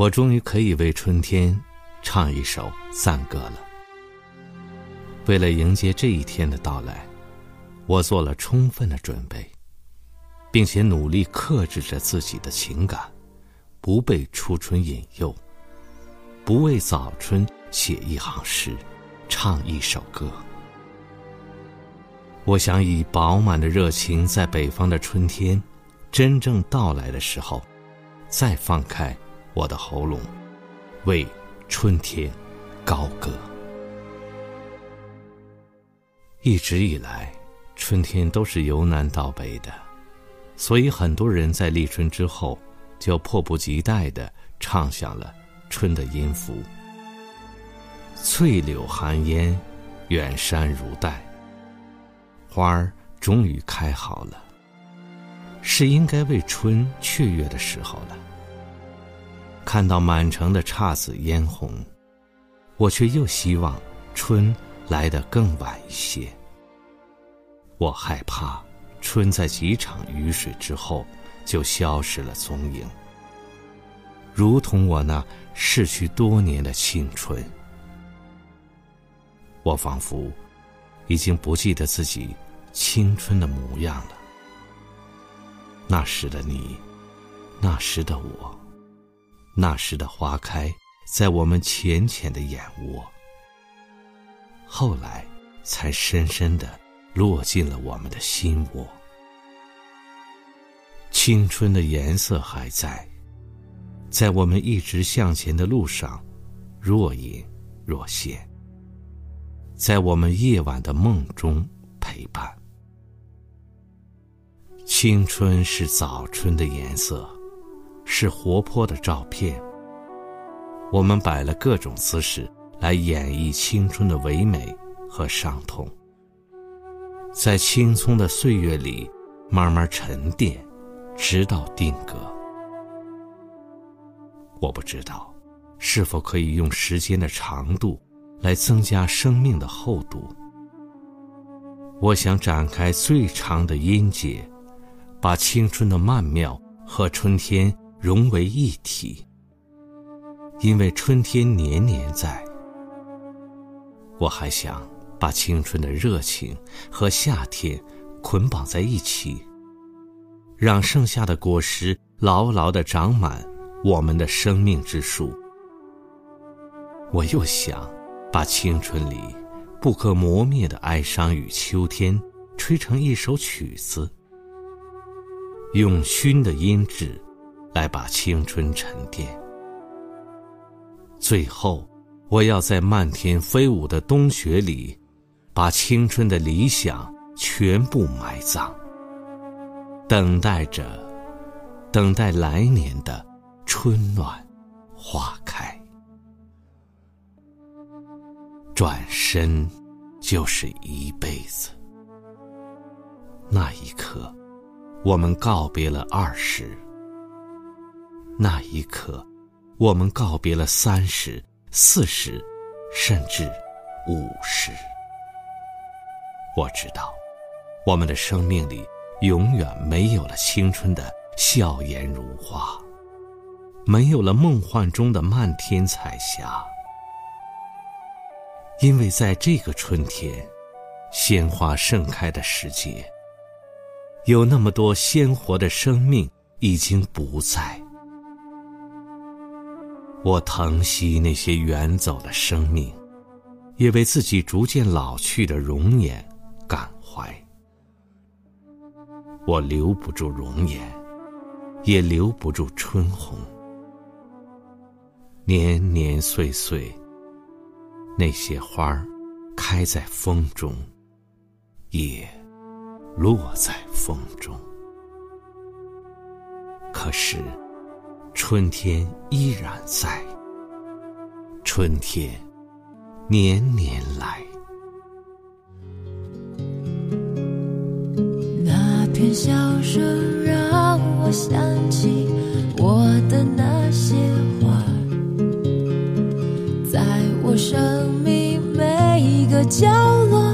我终于可以为春天唱一首赞歌了。为了迎接这一天的到来，我做了充分的准备，并且努力克制着自己的情感，不被初春引诱，不为早春写一行诗，唱一首歌。我想以饱满的热情，在北方的春天真正到来的时候，再放开。我的喉咙，为春天高歌。一直以来，春天都是由南到北的，所以很多人在立春之后，就迫不及待的唱响了春的音符。翠柳含烟，远山如黛。花儿终于开好了，是应该为春雀跃的时候了。看到满城的姹紫嫣红，我却又希望春来得更晚一些。我害怕春在几场雨水之后就消失了踪影，如同我那逝去多年的青春。我仿佛已经不记得自己青春的模样了。那时的你，那时的我。那时的花开，在我们浅浅的眼窝，后来才深深的落进了我们的心窝。青春的颜色还在，在我们一直向前的路上，若隐若现，在我们夜晚的梦中陪伴。青春是早春的颜色。是活泼的照片。我们摆了各种姿势来演绎青春的唯美和伤痛，在青葱的岁月里慢慢沉淀，直到定格。我不知道，是否可以用时间的长度来增加生命的厚度。我想展开最长的音节，把青春的曼妙和春天。融为一体，因为春天年年在。我还想把青春的热情和夏天捆绑在一起，让剩下的果实牢牢的长满我们的生命之树。我又想把青春里不可磨灭的哀伤与秋天吹成一首曲子，用熏的音质。来把青春沉淀。最后，我要在漫天飞舞的冬雪里，把青春的理想全部埋葬，等待着，等待来年的春暖花开。转身就是一辈子。那一刻，我们告别了二十。那一刻，我们告别了三十、四十，甚至五十。我知道，我们的生命里永远没有了青春的笑颜如花，没有了梦幻中的漫天彩霞。因为在这个春天，鲜花盛开的时节，有那么多鲜活的生命已经不在。我疼惜那些远走的生命，也为自己逐渐老去的容颜感怀。我留不住容颜，也留不住春红。年年岁岁，那些花儿开在风中，也落在风中。可是。春天依然在，春天年年来。那片笑声让我想起我的那些花，在我生命每一个角落，